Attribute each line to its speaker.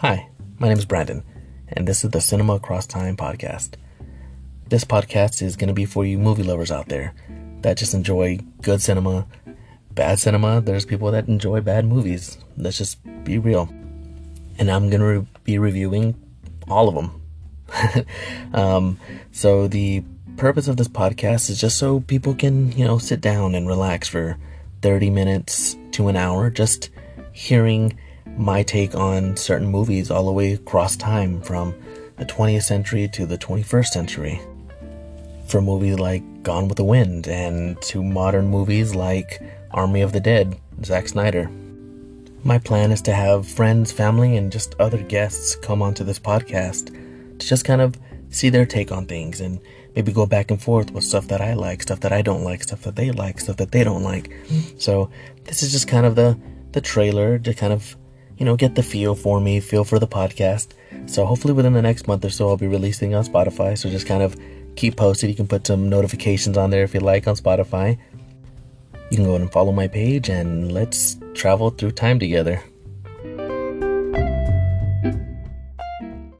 Speaker 1: Hi, my name is Brandon, and this is the Cinema Across Time podcast. This podcast is going to be for you movie lovers out there that just enjoy good cinema, bad cinema. There's people that enjoy bad movies. Let's just be real. And I'm going to re- be reviewing all of them. um, so the purpose of this podcast is just so people can, you know, sit down and relax for 30 minutes to an hour, just hearing my take on certain movies all the way across time from the 20th century to the 21st century. From movies like Gone with the Wind and to modern movies like Army of the Dead, Zack Snyder. My plan is to have friends, family, and just other guests come onto this podcast to just kind of see their take on things and maybe go back and forth with stuff that I like, stuff that I don't like, stuff that they like, stuff that they don't like. So this is just kind of the the trailer to kind of you know get the feel for me, feel for the podcast. So hopefully within the next month or so I'll be releasing on Spotify. So just kind of keep posted. You can put some notifications on there if you like on Spotify. You can go and follow my page and let's travel through time together.